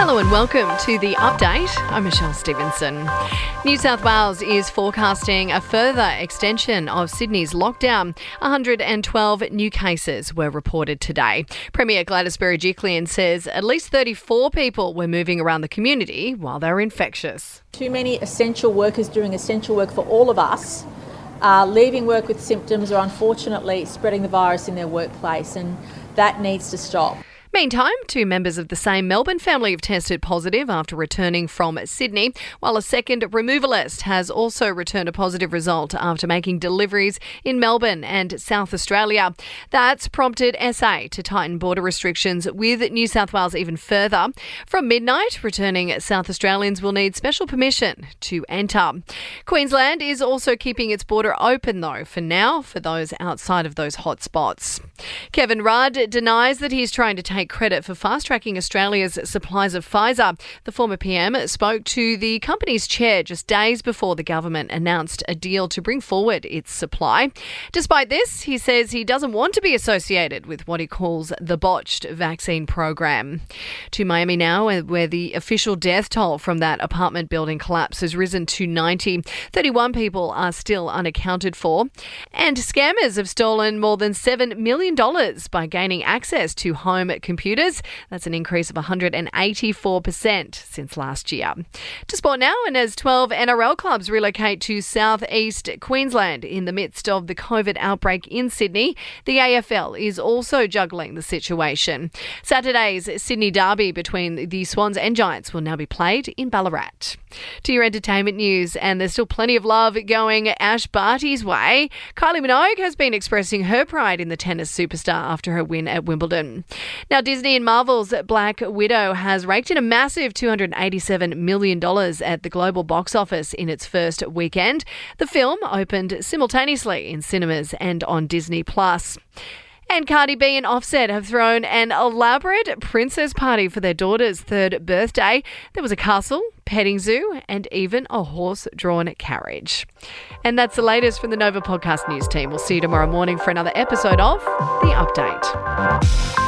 Hello and welcome to the update. I'm Michelle Stevenson. New South Wales is forecasting a further extension of Sydney's lockdown. 112 new cases were reported today. Premier Gladys Berejiklian says at least 34 people were moving around the community while they were infectious. Too many essential workers doing essential work for all of us are leaving work with symptoms or unfortunately spreading the virus in their workplace, and that needs to stop. Meantime, two members of the same Melbourne family have tested positive after returning from Sydney, while a second removalist has also returned a positive result after making deliveries in Melbourne and South Australia. That's prompted SA to tighten border restrictions with New South Wales even further. From midnight, returning South Australians will need special permission to enter. Queensland is also keeping its border open, though, for now, for those outside of those hotspots. Kevin Rudd denies that he's trying to take take credit for fast tracking Australia's supplies of Pfizer. The former PM spoke to the company's chair just days before the government announced a deal to bring forward its supply. Despite this, he says he doesn't want to be associated with what he calls the botched vaccine program. To Miami now, uh, where the official death toll from that apartment building collapse has risen to 90. 31 people are still unaccounted for. And scammers have stolen more than $7 million by gaining access to home computers. That's an increase of 184% since last year. To sport now, and as 12 NRL clubs relocate to southeast Queensland in the midst of the COVID outbreak in Sydney, the AFL is also juggling the situation. Saturday's Sydney derby between the Swans and Giants will now be played in Ballarat. To your entertainment news, and there's still plenty of love going Ash Barty's way. Kylie Minogue has been expressing her pride in the tennis superstar after her win at Wimbledon. Now, now, Disney and Marvel's Black Widow has raked in a massive $287 million at the global box office in its first weekend. The film opened simultaneously in cinemas and on Disney Plus. And Cardi B and Offset have thrown an elaborate princess party for their daughter's third birthday. There was a castle, petting zoo, and even a horse drawn carriage. And that's the latest from the Nova Podcast News team. We'll see you tomorrow morning for another episode of The Update.